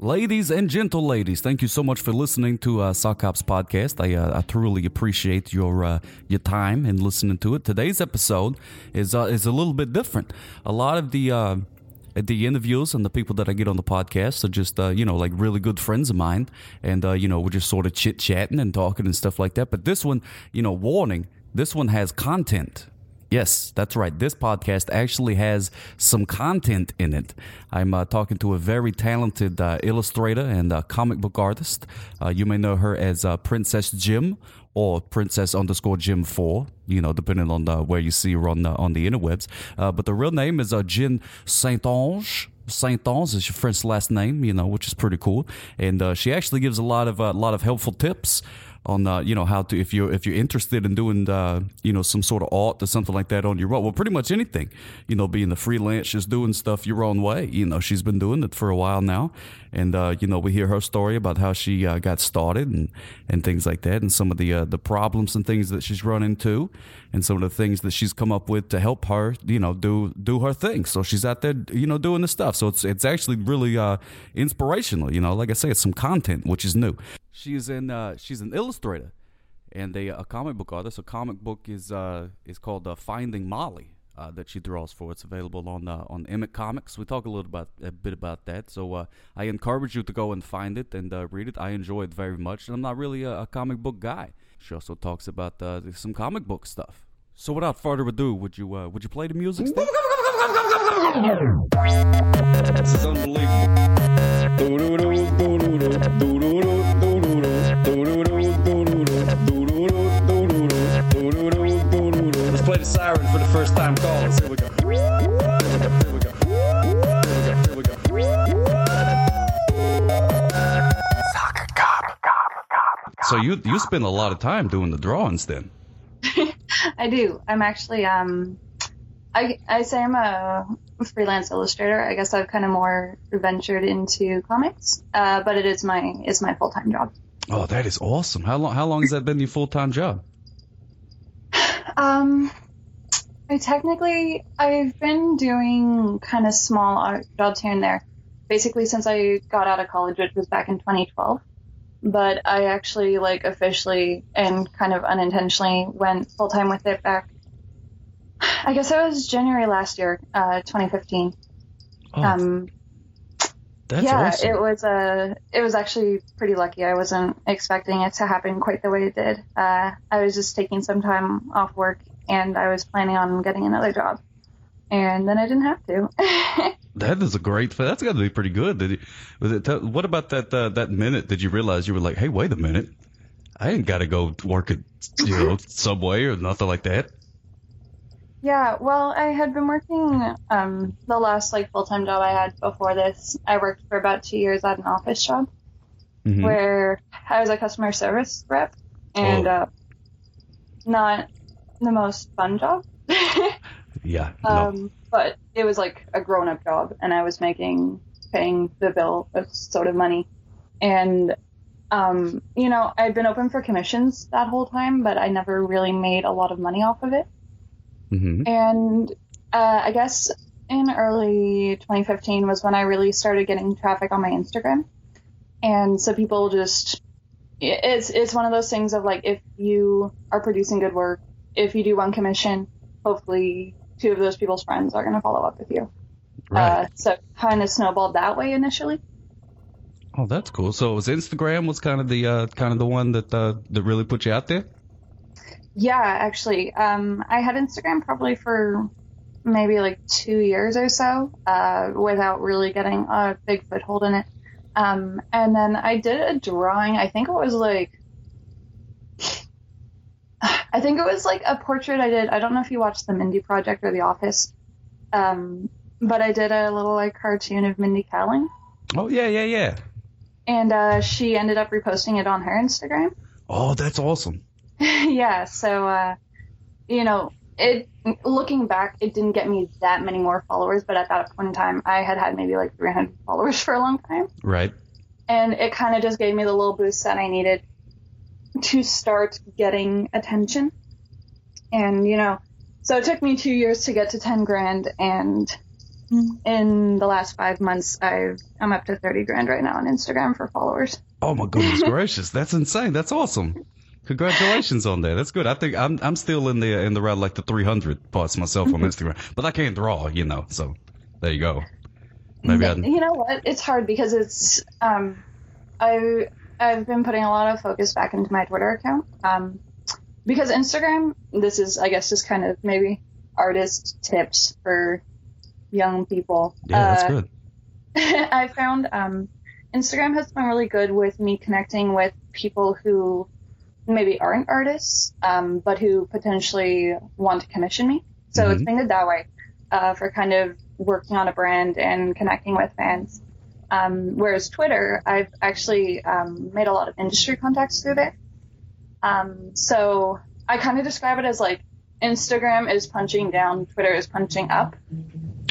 Ladies and gentle ladies, thank you so much for listening to uh, Sock podcast. I, uh, I truly appreciate your uh, your time and listening to it. Today's episode is uh, is a little bit different. A lot of the uh, the interviews and the people that I get on the podcast are just uh, you know like really good friends of mine, and uh, you know we're just sort of chit chatting and talking and stuff like that. But this one, you know, warning: this one has content. Yes, that's right. This podcast actually has some content in it. I'm uh, talking to a very talented uh, illustrator and uh, comic book artist. Uh, you may know her as uh, Princess Jim or Princess underscore Jim Four. You know, depending on uh, where you see her on the on the interwebs. but the real name is uh, Jen Saint Ange. Saint Ange is your French last name, you know, which is pretty cool. And she actually gives a lot of a lot of helpful tips on uh, you know how to if you're if you're interested in doing uh, you know some sort of art or something like that on your own well pretty much anything you know being the freelance just doing stuff your own way you know she's been doing it for a while now. And uh, you know we hear her story about how she uh, got started and and things like that and some of the uh, the problems and things that she's run into and some of the things that she's come up with to help her you know do do her thing so she's out there you know doing the stuff so it's it's actually really uh, inspirational you know like I say it's some content which is new She's in. Uh, she's an illustrator, and a, a comic book artist. A comic book is uh, is called uh, Finding Molly. Uh, that she draws for. It's available on uh, on Emet Comics. We talk a little about a bit about that. So uh, I encourage you to go and find it and uh, read it. I enjoy it very much, and I'm not really a, a comic book guy. She also talks about uh, some comic book stuff. So without further ado, would you uh, would you play the music? this is unbelievable. siren for the first time. Here we go. So you you spend a lot of time doing the drawings then. I do. I'm actually um I I say I'm a freelance illustrator. I guess I've kind of more ventured into comics, uh, but it is my is my full time job. Oh, that is awesome! How long how long has that been your full time job? Um, I technically, I've been doing kind of small art jobs here and there, basically since I got out of college, which was back in 2012. But I actually, like, officially and kind of unintentionally went full time with it back. I guess it was January last year, uh, 2015. Oh, um, that's yeah, awesome. it was a. Uh, it was actually pretty lucky. I wasn't expecting it to happen quite the way it did. Uh, I was just taking some time off work and I was planning on getting another job, and then I didn't have to. that is a great. That's got to be pretty good. Did you, was it? What about that uh, that minute? Did you realize you were like, hey, wait a minute, I ain't got to go work at you know Subway or nothing like that. Yeah, well, I had been working um, the last like full time job I had before this. I worked for about two years at an office job mm-hmm. where I was a customer service rep, and oh. uh, not the most fun job. yeah. No. Um, but it was like a grown up job, and I was making paying the bill sort of money, and um, you know, I'd been open for commissions that whole time, but I never really made a lot of money off of it. Mm-hmm. And uh, I guess in early 2015 was when I really started getting traffic on my Instagram, and so people just it's it's one of those things of like if you are producing good work if you do one commission, hopefully two of those people's friends are going to follow up with you. Right. Uh, so kind of snowballed that way initially. Oh, that's cool. So it was Instagram was kind of the uh, kind of the one that uh, that really put you out there. Yeah, actually, um, I had Instagram probably for maybe like two years or so uh, without really getting a big foothold in it. Um, and then I did a drawing. I think it was like I think it was like a portrait I did. I don't know if you watched the Mindy Project or The Office, um, but I did a little like cartoon of Mindy Kaling. Oh yeah, yeah, yeah. And uh, she ended up reposting it on her Instagram. Oh, that's awesome. yeah. So, uh, you know, it looking back, it didn't get me that many more followers, but at that point in time, I had had maybe like 300 followers for a long time. Right. And it kind of just gave me the little boost that I needed to start getting attention. And, you know, so it took me two years to get to 10 grand and in the last five months I've I'm up to 30 grand right now on Instagram for followers. Oh my goodness gracious, that's insane. That's awesome. Congratulations on that. That's good. I think I'm I'm still in the in the round like the 300 parts myself on Instagram, but I can't draw, you know. So there you go. Maybe I, you know what? It's hard because it's um I I've been putting a lot of focus back into my Twitter account. Um, because Instagram, this is I guess just kind of maybe artist tips for young people. Yeah, that's uh, good. I found um, Instagram has been really good with me connecting with people who maybe aren't artists, um, but who potentially want to commission me. So mm-hmm. it's been good that way uh, for kind of working on a brand and connecting with fans. Um, whereas Twitter, I've actually um, made a lot of industry contacts through there. Um, so I kind of describe it as like Instagram is punching down, Twitter is punching up.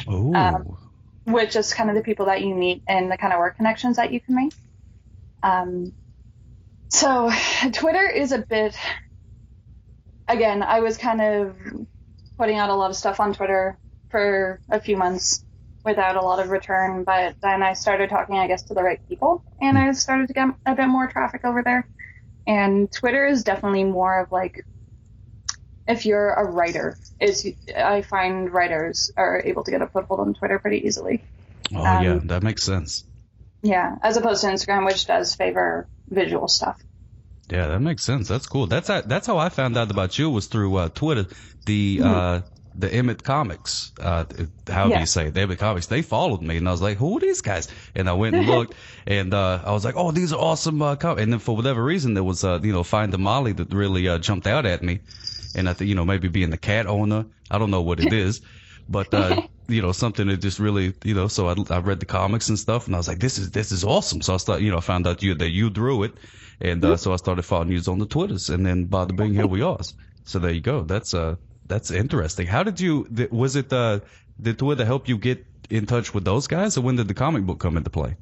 Um, which is kind of the people that you meet and the kind of work connections that you can make. Um, so Twitter is a bit, again, I was kind of putting out a lot of stuff on Twitter for a few months without a lot of return, but then I started talking, I guess, to the right people and I started to get a bit more traffic over there. And Twitter is definitely more of like if you're a writer, is I find writers are able to get a foothold on Twitter pretty easily. Oh um, yeah, that makes sense. Yeah, as opposed to Instagram, which does favor visual stuff. Yeah, that makes sense. That's cool. That's that's how I found out about you was through uh, Twitter. The mm-hmm. uh, the Emet Comics, uh, how yeah. do you say it? The Emet Comics. They followed me, and I was like, "Who are these guys?" And I went and looked, and uh, I was like, "Oh, these are awesome." Uh, com-. And then for whatever reason, there was uh, you know Find the Molly that really uh, jumped out at me and I think you know maybe being the cat owner, I don't know what it is, but uh, you know something that just really you know. So I, I read the comics and stuff, and I was like, this is this is awesome. So I started you know found out you that you drew it, and uh, so I started following you on the Twitters, and then by the being here we are. So there you go. That's uh that's interesting. How did you was it the did Twitter help you get in touch with those guys, or when did the comic book come into play?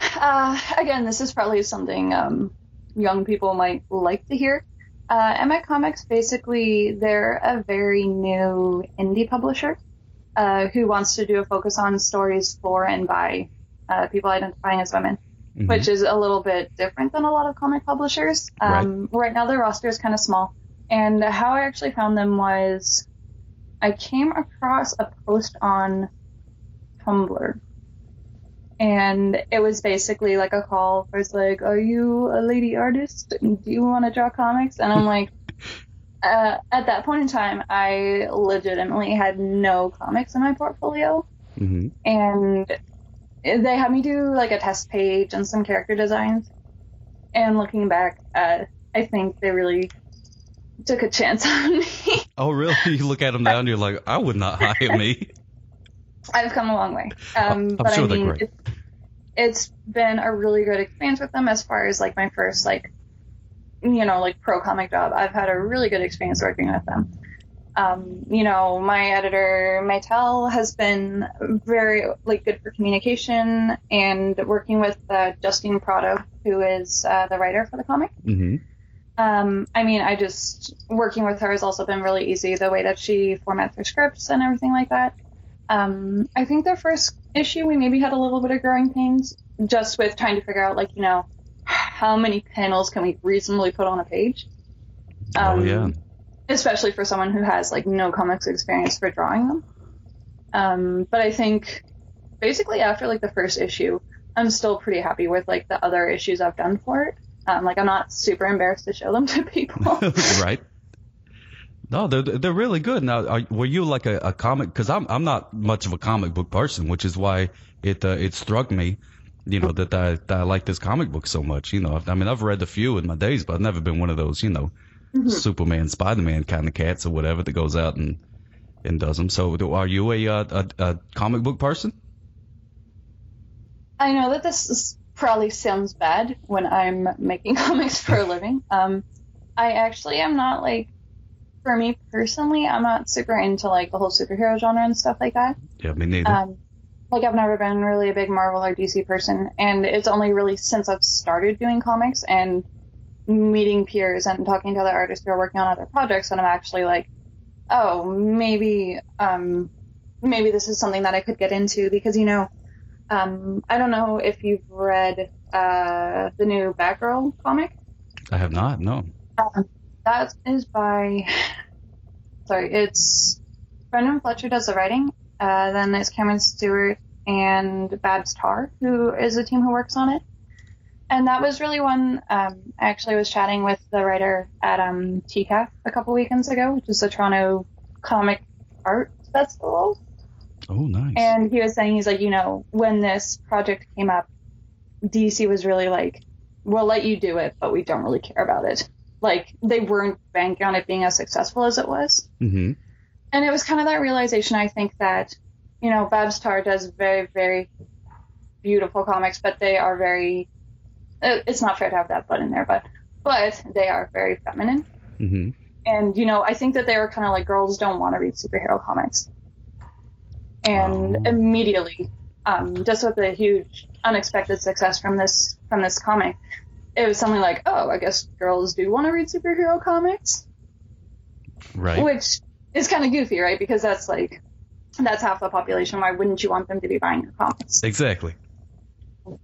Uh, again, this is probably something um, young people might like to hear. Uh, Emet Comics basically they're a very new indie publisher uh, who wants to do a focus on stories for and by uh, people identifying as women, mm-hmm. which is a little bit different than a lot of comic publishers. Um, right. right now, their roster is kind of small, and how I actually found them was I came across a post on Tumblr and it was basically like a call it's like, "Are you a lady artist? Do you want to draw comics?" And I'm like, uh, at that point in time, I legitimately had no comics in my portfolio, mm-hmm. and they had me do like a test page and some character designs. And looking back, uh, I think they really took a chance on me. Oh, really? You look at them now and you're like, I would not hire me. I've come a long way. Um, I'm but sure I mean, they're great. It's, it's been a really good experience with them as far as like my first like, you know, like pro comic job. I've had a really good experience working with them. Um, you know, my editor Maytal has been very like good for communication and working with uh, Justine Prado, who is uh, the writer for the comic. Mm-hmm. Um, I mean, I just working with her has also been really easy. The way that she formats her scripts and everything like that. Um, I think the first issue we maybe had a little bit of growing pains just with trying to figure out like you know how many panels can we reasonably put on a page. Oh, um, oh yeah. Especially for someone who has like no comics experience for drawing them. Um, but I think basically after like the first issue, I'm still pretty happy with like the other issues I've done for it. Um, like I'm not super embarrassed to show them to people. right. No, they're they're really good. Now, are, were you like a, a comic? Because I'm I'm not much of a comic book person, which is why it uh, it struck me, you know, that I that I like this comic book so much. You know, I mean, I've read a few in my days, but I've never been one of those, you know, mm-hmm. Superman, Spider Man kind of cats or whatever that goes out and and does them. So, are you a a, a comic book person? I know that this is, probably sounds bad when I'm making comics for a living. Um, I actually am not like for me personally, I'm not super into like the whole superhero genre and stuff like that. Yeah, me neither. Um, like I've never been really a big Marvel or DC person, and it's only really since I've started doing comics and meeting peers and talking to other artists who are working on other projects that I'm actually like, oh, maybe, um, maybe this is something that I could get into because, you know, um, I don't know if you've read uh, the new Batgirl comic. I have not. No. Um, that is by, sorry, it's Brendan Fletcher does the writing. Uh, then it's Cameron Stewart and Babs Tarr, who is the team who works on it. And that was really one. Um, I actually was chatting with the writer at um, TCAF a couple weekends ago, which is the Toronto Comic Art Festival. Oh, nice. And he was saying, he's like, you know, when this project came up, DC was really like, we'll let you do it, but we don't really care about it. Like, they weren't banking on it being as successful as it was. mm-hmm. And it was kind of that realization, I think, that, you know, Babs Tarr does very, very beautiful comics, but they are very, uh, it's not fair to have that butt in there, but, but they are very feminine. Mm-hmm. And, you know, I think that they were kind of like, girls don't want to read superhero comics. And Oh. immediately, um, just with the huge unexpected success from this, from this comic, it was something like, oh, I guess girls do want to read superhero comics Right. which is kind of goofy, right? Because that's like that's half the population. Why wouldn't you want them to be buying your comics? Exactly.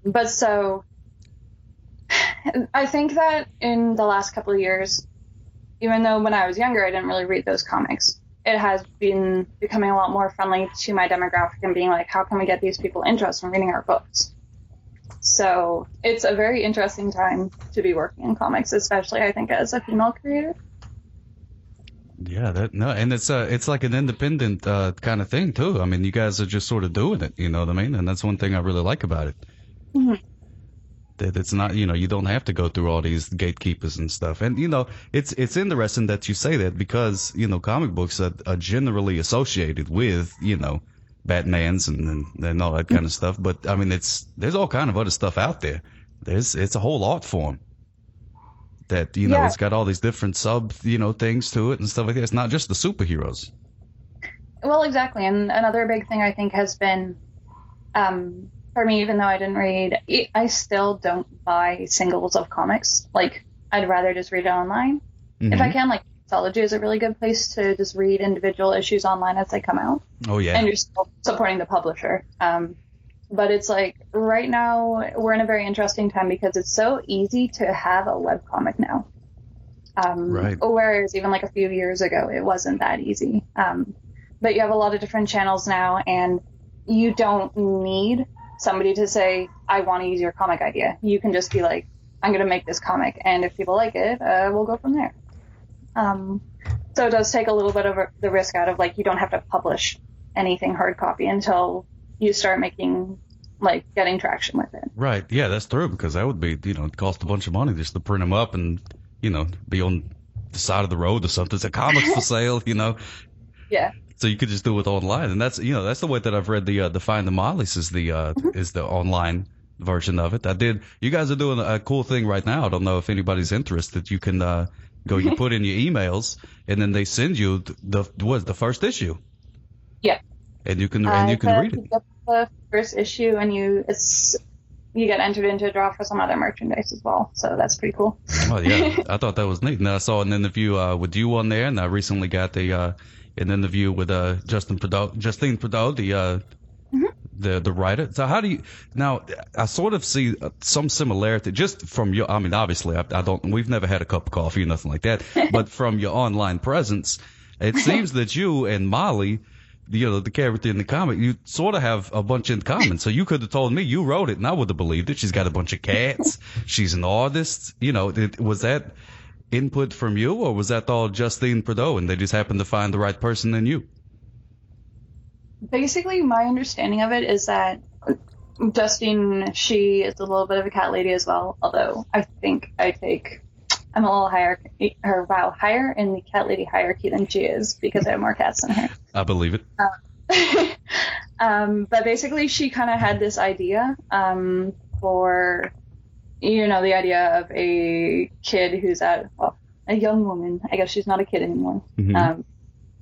But so I think that in the last couple of years, even though when I was younger I didn't really read those comics, it has been becoming a lot more friendly to my demographic and being like, how can we get these people interested in reading our books? So it's a very interesting time to be working in comics, especially I think as a female creator. Yeah, that no, and it's uh, it's like an independent uh, kind of thing too. I mean, you guys are just sort of doing it, you know what I mean? And that's one thing I really like about it. Mhm. That it's not, you know, you don't have to go through all these gatekeepers and stuff. And you know, it's it's interesting that you say that because you know, comic books are, are generally associated with you know, Batman's and, and and all that kind of stuff. But I mean, it's there's all kind of other stuff out there. There's it's a whole art form that you know Yeah. it's got all these different sub you know things to it and stuff like that. It's not just the superheroes. Well, exactly. And another big thing I think has been, um, for me, even though I didn't read, I still don't buy singles of comics. Like, I'd rather just read it online. If Mhm. I can, like, Comixology is a really good place to just read individual issues online as they come out. Oh yeah. And you're still supporting the publisher. Um, but it's like, right now, we're in a very interesting time because it's so easy to have a webcomic now. Um, Right. Whereas even like a few years ago, it wasn't that easy. Um, but you have a lot of different channels now, and you don't need somebody to say, I want to use your comic idea. You can just be like, I'm going to make this comic, and if people like it, uh, we'll go from there. Um, so it does take a little bit of the risk out of like, you don't have to publish anything hard copy until you start making, like, getting traction with it. Right. Yeah, that's true because that would be, you know, it cost a bunch of money just to print them up and, you know, be on the side of the road or something. It's a comics for sale, you know. Yeah. So you could just do it online, and that's, you know, that's the way that I've read the uh, the Find the Mollies is the uh, is the online version of it. I did. You guys are doing a cool thing right now. I don't know if anybody's interested. You can uh, go. You put in your emails, and then they send you the, the what the first issue. Yeah. And you can and you can Uh, read it. the first issue, and you it's you get entered into a draw for some other merchandise as well. So that's pretty cool. Oh yeah, I thought that was neat. And I saw an interview uh, with you on there, and I recently got the uh, an interview with uh, Justin Prideaux, Justine Prideaux, the uh, the the writer. So how do you now? I sort of see uh, some similarity just from your. I mean, obviously, I, I don't. We've never had a cup of coffee or nothing like that, but from your online presence, it seems that you and Molly. You know, the character in the comic, you sort of have a bunch in common. So you could have told me you wrote it and I would have believed it. She's got a bunch of cats. She's an artist. You know, it, was that input from you or was that all Justine Prideaux and they just happened to find the right person in you? Basically, my understanding of it is that Justine, she is a little bit of a cat lady as well. Although I think I take I'm a little higher, or wow, higher in the cat lady hierarchy than she is because I have more cats than her. I believe it. um, but basically, she kind of had this idea um, for, you know, the idea of a kid who's at, well, a young woman, I guess she's not a kid anymore, Mhm. um,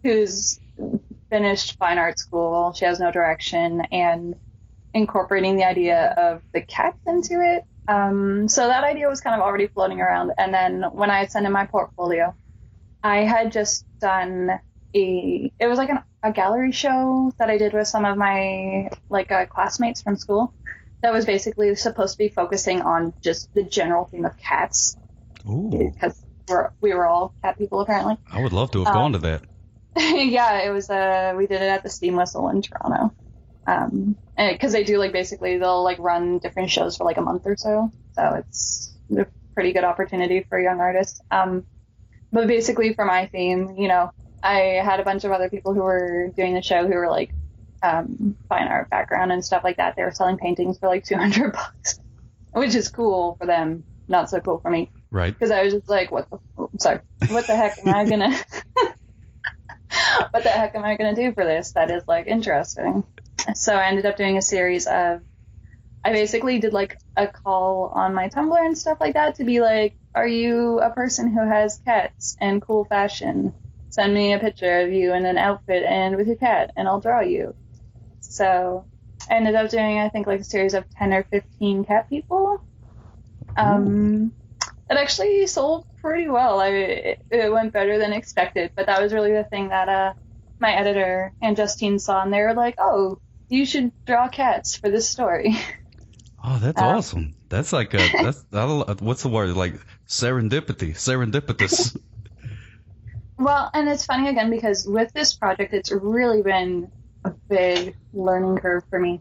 who's finished fine art school, she has no direction, and incorporating the idea of the cats into it. Um, so that idea was kind of already floating around. And then when I had sent in my portfolio, I had just done a it was like an, a gallery show that I did with some of my like uh, classmates from school. That was basically supposed to be focusing on just the general theme of cats Ooh, because we're we were all cat people apparently. I would love to have Um, gone to that. yeah, it was uh we did it at the Steam Whistle in Toronto. Um, because they do like basically they'll like run different shows for like a month or so, so it's a pretty good opportunity for young artists. Um, but basically for my theme, you know, I had a bunch of other people who were doing the show who were like um fine art background and stuff like that. They were selling paintings for like 200 bucks, which is cool for them, not so cool for me Right. because I was just like, what the, sorry, what the heck am I gonna, what the heck am I gonna do for this? That is like interesting. So I ended up doing a series of, I basically did like a call on my Tumblr and stuff like that to be like, are you a person who has cats and cool fashion? Send me a picture of you in an outfit and with your cat, and I'll draw you. So I ended up doing, I think, like a series of 10 or 15 cat people. Um, it actually sold pretty well. I, it, it went better than expected, but that was really the thing that uh, my editor and Justine saw, and they were like, "Oh, you should draw cats for this story." Oh, that's Uh, awesome. That's like a that's what's the word like serendipity, serendipitous. well, and it's funny again because with this project, it's really been big learning curve for me.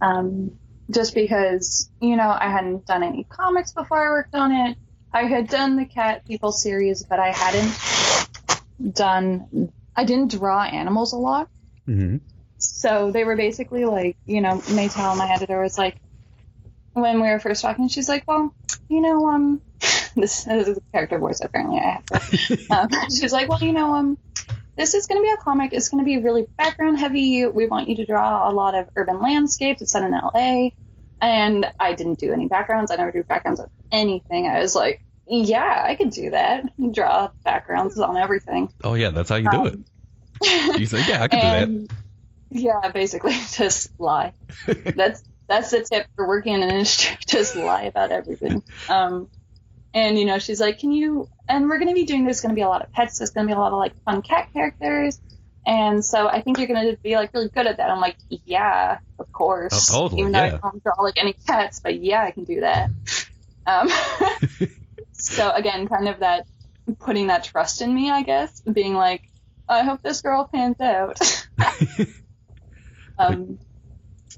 Um, just because you know I hadn't done any comics before I worked on it. I had done the Cat People series, but I hadn't done. I didn't draw animals a lot. hmm So they were basically like, you know, Maytal, my editor, was like, when we were first talking, she's like, well, you know, um, this is a character voice apparently I have. Um, she's like, well, you know, um, this is going to be a comic. It's going to be really background heavy. We want you to draw a lot of urban landscapes. It's set in LA. And I didn't do any backgrounds. I never do backgrounds of anything. I was like, yeah, I could do that. Draw backgrounds on everything. Oh yeah, that's how you do it. You say, yeah, I can do that. Yeah, basically, just lie. that's that's the tip for working in an industry. Just lie about everything. Um, and you know, she's like, "Can you?" And we're going to be doing. There's going to be a lot of pets. There's going to be a lot of like fun cat characters. And so I think you're going to be like really good at that. I'm like, yeah, of course. Oh, totally, Even though yeah. I don't draw like any cats, but yeah, I can do that. Um, so again, kind of that putting that trust in me, I guess, being like, I hope this girl pans out. um,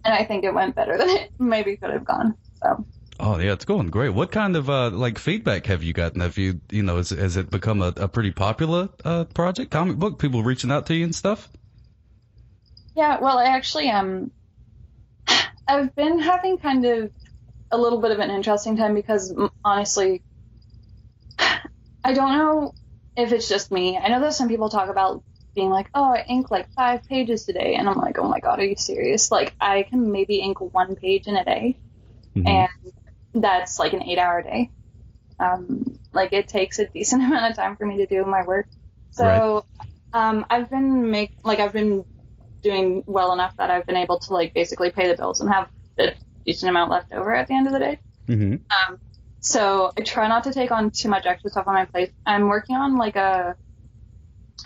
and I think it went better than it maybe could have gone. So Oh yeah, it's going great. What kind of uh, like feedback have you gotten? Have you you know has, has it become a, a pretty popular uh, project, comic book? People reaching out to you and stuff. yeah, well, I actually um, I've been having kind of a little bit of an interesting time because honestly, I don't know if it's just me. I know that some people talk about being like, oh, I ink like five pages today, and I'm like, oh my god, are you serious? Like, I can maybe ink one page in a day. Mhm. and that's like an eight hour day. Um, like it takes a decent amount of time for me to do my work. So um, I've been make like I've been doing well enough that I've been able to like basically pay the bills and have a decent amount left over at the end of the day. hmm Um, so I try not to take on too much extra stuff on my plate. I'm working on like a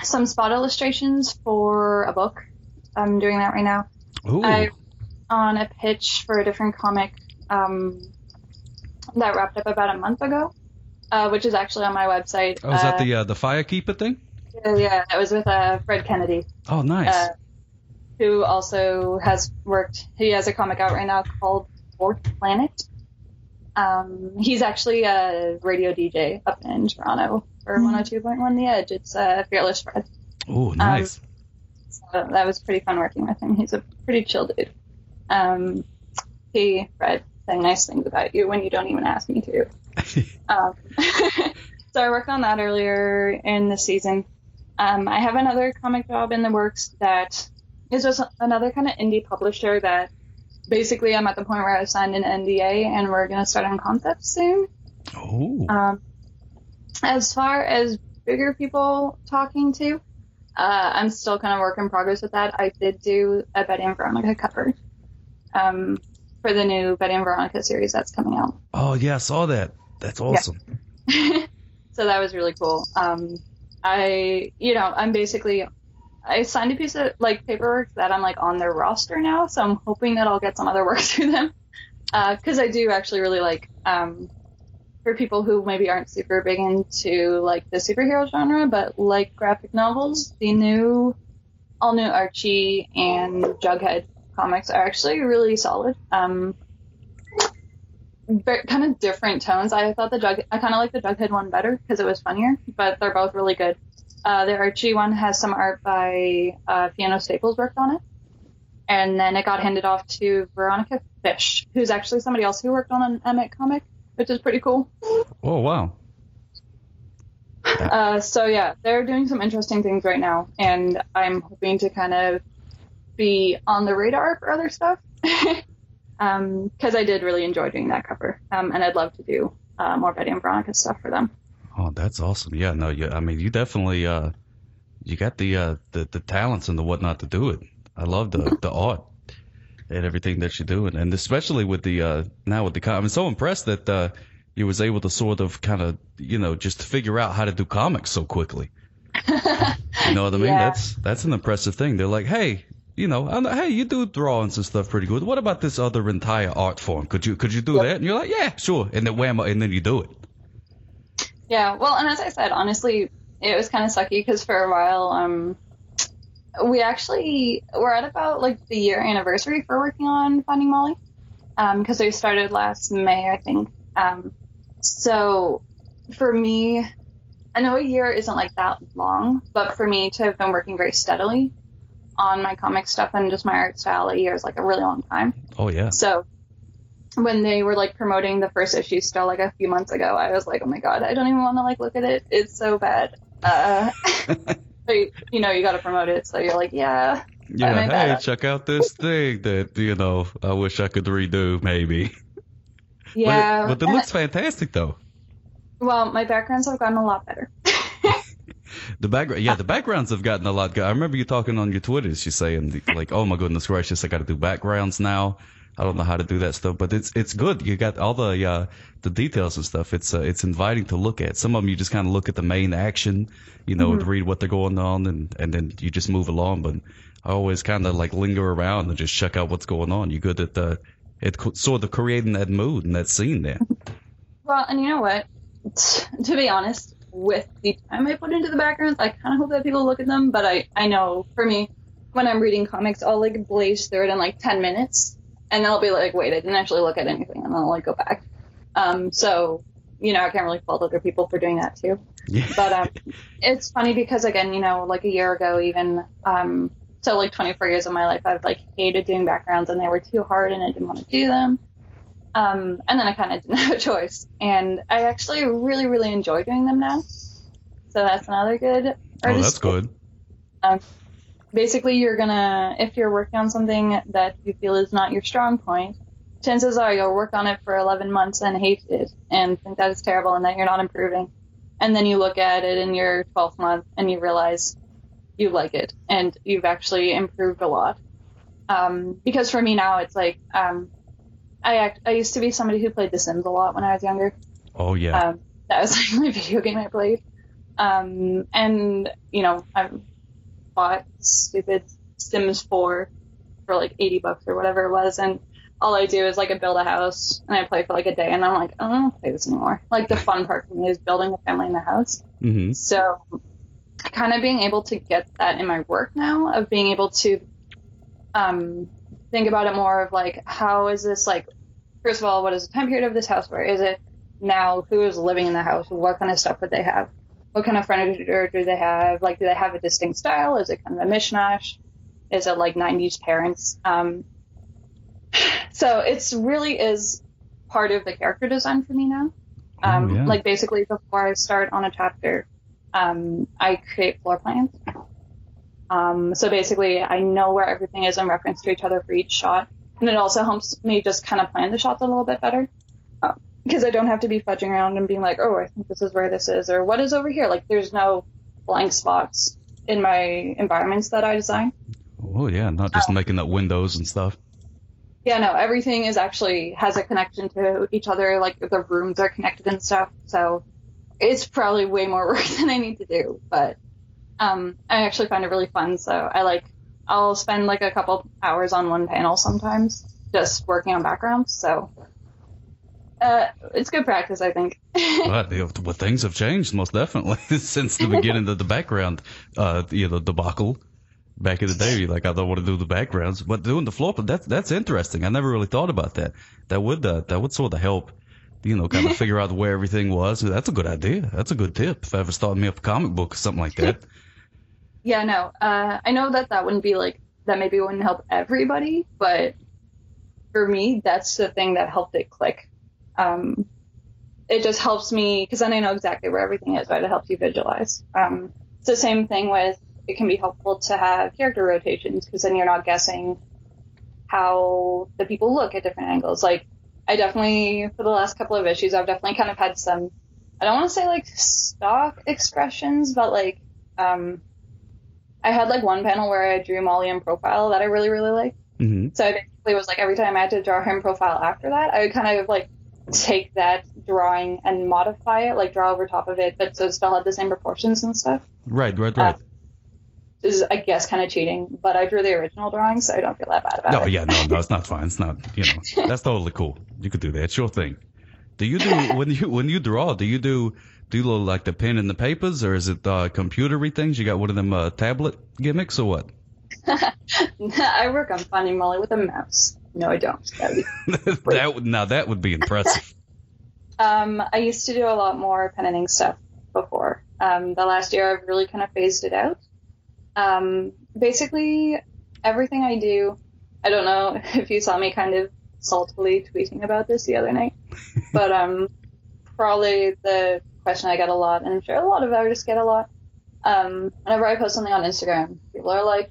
some spot illustrations for a book. I'm doing that right now. Ooh. I on a pitch for a different comic um, that wrapped up about a month ago, uh, which is actually on my website. oh, is that Uh, the uh, the Firekeeper thing? yeah, that was with uh, Fred Kennedy, Oh, nice. uh, who also has worked. He has a comic out right now called Fourth Planet. Um, he's actually a radio DJ up in Toronto for 102.1 The Edge. It's uh, Fearless Fred. oh, nice. So that was pretty fun working with him. He's a pretty chill dude. Um, he, Fred, saying nice things about you when you don't even ask me to. Um, so I worked on that earlier in the season. Um, I have another comic job in the works that is just another kind of indie publisher that basically I'm at the point where I signed an NDA and we're going to start on concept soon. oh. Um, as far as bigger people talking to, uh, I'm still kind of work in progress with that. I did do a Betty and Veronica cover um, for the new Betty and Veronica series that's coming out. oh yeah, I saw that. That's awesome. so that was really cool. Um, I, you know, I'm basically I signed a piece of like paperwork that I'm like on their roster now, so I'm hoping that I'll get some other work through them. Because I do actually really like, um, for people who maybe aren't super big into like the superhero genre, but like graphic novels, the new, all new Archie and Jughead comics are actually really solid. Um, kind of different tones. I thought the Jug, I kind of like the Jughead one better because it was funnier, but they're both really good. Uh, the Archie one has some art by uh, Fiona Staples worked on it, and then it got handed off to Veronica Fish, who's actually somebody else who worked on an Emet comic, which is pretty cool. Oh wow! Uh, so yeah, they're doing some interesting things right now, and I'm hoping to kind of be on the radar for other stuff. because um, I did really enjoy doing that cover, um, and I'd love to do uh, more Betty and Veronica stuff for them. Oh, that's awesome. Yeah, no, yeah. I mean, you definitely uh, you got the uh, the the talents and the whatnot to do it. I love the the art and everything that you're doing, and especially with the uh, now with the I'm so impressed that uh, you was able to sort of kind of you know just figure out how to do comics so quickly. you know what I mean? Yeah. That's that's an impressive thing. They're like, hey, you know, hey, you do drawings and stuff pretty good. What about this other entire art form? Could you could you do that? And you're like, yeah, sure. And then wham, and then you do it. Yeah, well, and as I said, honestly, it was kind of sucky because for a while, um, we actually we're at about like the year anniversary for working on Finding Molly, because um, we started last May, I think. Um, so for me, I know a year isn't like that long, but for me to have been working very steadily on my comic stuff and just my art style, a year is like a really long time. Oh yeah. So when they were like promoting the first issue still like a few months ago, I was like, oh my god, I don't even want to like look at it. It's so bad. Uh, but you know, you got to promote it, so you're like, yeah. Yeah, hey, check out this thing that you know I wish I could redo, maybe. Yeah, but, it, but it looks fantastic though. Well, my backgrounds have gotten a lot better. the background, yeah, the backgrounds have gotten a lot. Good. I remember you talking on your Twitters, you saying like, "Oh my goodness gracious, I got to do backgrounds now." I don't know how to do that stuff, but it's it's good. You got all the uh, the details and stuff. It's uh, it's inviting to look at. Some of them you just kind of look at the main action, you know, mm-hmm. read what they're going on, and and then you just move along. But I always kind of like linger around and just check out what's going on. You're good at the it sort of creating that mood and that scene there. Well, and you know what? to be honest, with the time I put into the backgrounds, I kind of hope that people look at them. But I I know for me, when I'm reading comics, I'll like blaze through it in like ten minutes and then I'll be like, wait, I didn't actually look at anything, and then I'll like go back. Um, so you know, I can't really fault other people for doing that too. Yeah. But um, it's funny because again, you know, like a year ago, even um, so like 24 years of my life, I've like hated doing backgrounds, and they were too hard, and I didn't want to do them. Um, and then I kind of didn't have a choice, and I actually really, really enjoy doing them now. So that's another good. Oh, that's good. Um, basically you're gonna if you're working on something that you feel is not your strong point chances are you'll work on it for 11 months and hate it and think that it's terrible and that you're not improving and then you look at it in your 12th month and you realize you like it and you've actually improved a lot um, because for me now it's like um, I act, I used to be somebody who played The Sims a lot when I was younger. Oh yeah. Um, that was like my video game I played. Um, and you know I'm bought stupid Sims 4 for like 80 bucks or whatever it was, and all I do is like I build a house and I play for like a day, and I'm like, I don't play this anymore. Like the fun part for me is building a family in the house. Mm-hmm. So, kind of being able to get that in my work now, of being able to um, think about it more of like, how is this like? First of all, what is the time period of this house? Where is it now? Who is living in the house? What kind of stuff would they have? what kind of furniture do they have? Like, do they have a distinct style? Is it kind of a mishmash? Is it like 90s parents? Um, so it's really is part of the character design for me now. Oh, um, oh, yeah. Like basically before I start on a chapter, um, I create floor plans. Um, so basically I know where everything is in reference to each other for each shot. And it also helps me just kind of plan the shots a little bit better. Because I don't have to be fudging around and being like, oh, I think this is where this is, or what is over here. Like, there's no blank spots in my environments that I design. Oh yeah, not just um, making up windows and stuff. Yeah, no, everything is actually has a connection to each other. Like the rooms are connected and stuff. So it's probably way more work than I need to do, but Um, I actually find it really fun. So I like, I'll spend like a couple hours on one panel sometimes, just working on backgrounds. So uh, it's good practice, I think. but well, things have changed most definitely since the beginning of the background, uh, you know, debacle. Back in the day, like I don't want to do the backgrounds, but doing the floor, that's that's interesting. I never really thought about that. That would uh, that would sort of help, you know, kind of figure out where everything was. That's a good idea. That's a good tip. If I ever started me up a comic book or something like that. Yeah, no, uh, I know that that wouldn't be like that. Maybe wouldn't help everybody, but for me, that's the thing that helped it click um, it just helps me because then I know exactly where everything is, right? It helps you visualize. Um, it's the same thing with it can be helpful to have character rotations because then you're not guessing how the people look at different angles. Like I definitely for the last couple of issues, I've definitely kind of had some. I don't want to say like stock expressions, but like um, I had like one panel where I drew Molly in profile that I really really liked. Mm-hmm. So I basically was like every time I had to draw her in profile after that, I would kind of like take that drawing and modify it, like draw over top of it, but so it still had the same proportions and stuff. Right, right, right. Uh, is I guess kind of cheating, but I drew the original drawing, so I don't feel that bad about no, it. No, yeah, no, no, it's not fine. It's not, you know, that's totally cool. You could do that, sure thing. Do you do when you when you draw? Do you do do you like the pen and the papers, or is it uh, computery things? You got one of them uh, tablet gimmicks, or what? I work on Finding Molly with a mouse. No, I don't. That, that would now that would be impressive. um, I used to do a lot more pen and ink stuff before. Um, the last year, I've really kind of phased it out. Um, basically, everything I do, I don't know if you saw me kind of saltily tweeting about this the other night, but um, probably the question I get a lot, and I'm sure a lot of artists get a lot. Um, whenever I post something on Instagram, people are like,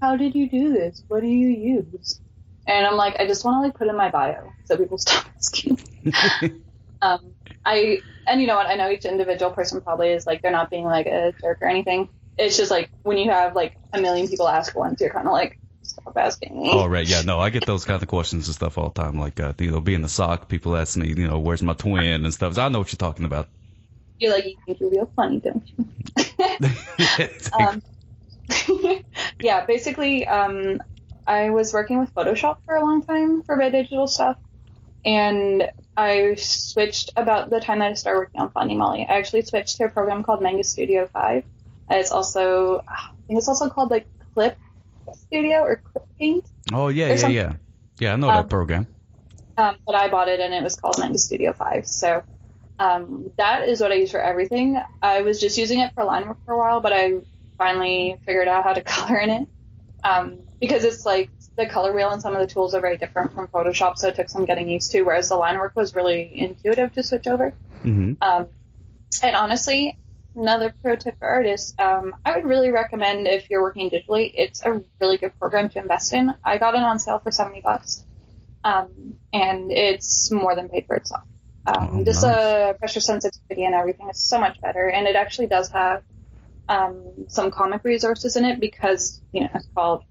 "How did you do this? What do you use?" And I'm like, I just want to like put in my bio so people stop asking. um, I and you know what? I know each individual person probably is like they're not being like a jerk or anything. It's just like when you have like a million people ask once, you're kind of like stop asking me. Oh right, yeah, no, I get those kind of questions and stuff all the time. Like uh, you know, being the sock, people ask me, you know, where's my twin and stuff. So I know what you're talking about. You're like, you think you're real funny, don't you? um, yeah, basically, um, I was working with Photoshop for a long time for my digital stuff, and I switched about the time that I started working on Finding Molly. I actually switched to a program called Manga Studio 5. It's also, I think it's also called like Clip Studio or Clip Paint. Oh yeah, yeah, yeah, yeah. I know um, that program. Um, but I bought it and it was called Manga Studio 5. So um, that is what I use for everything. I was just using it for line work for a while, but I finally figured out how to color in it. Um, because it's like the color wheel and some of the tools are very different from Photoshop, so it took some getting used to. Whereas the line work was really intuitive to switch over. Mm-hmm. Um, and honestly, another pro tip for artists, um, I would really recommend if you're working digitally, it's a really good program to invest in. I got it on sale for seventy bucks, um, and it's more than paid for itself. Um, oh, just nice. a pressure sensitivity and everything is so much better, and it actually does have um, some comic resources in it because you know it's called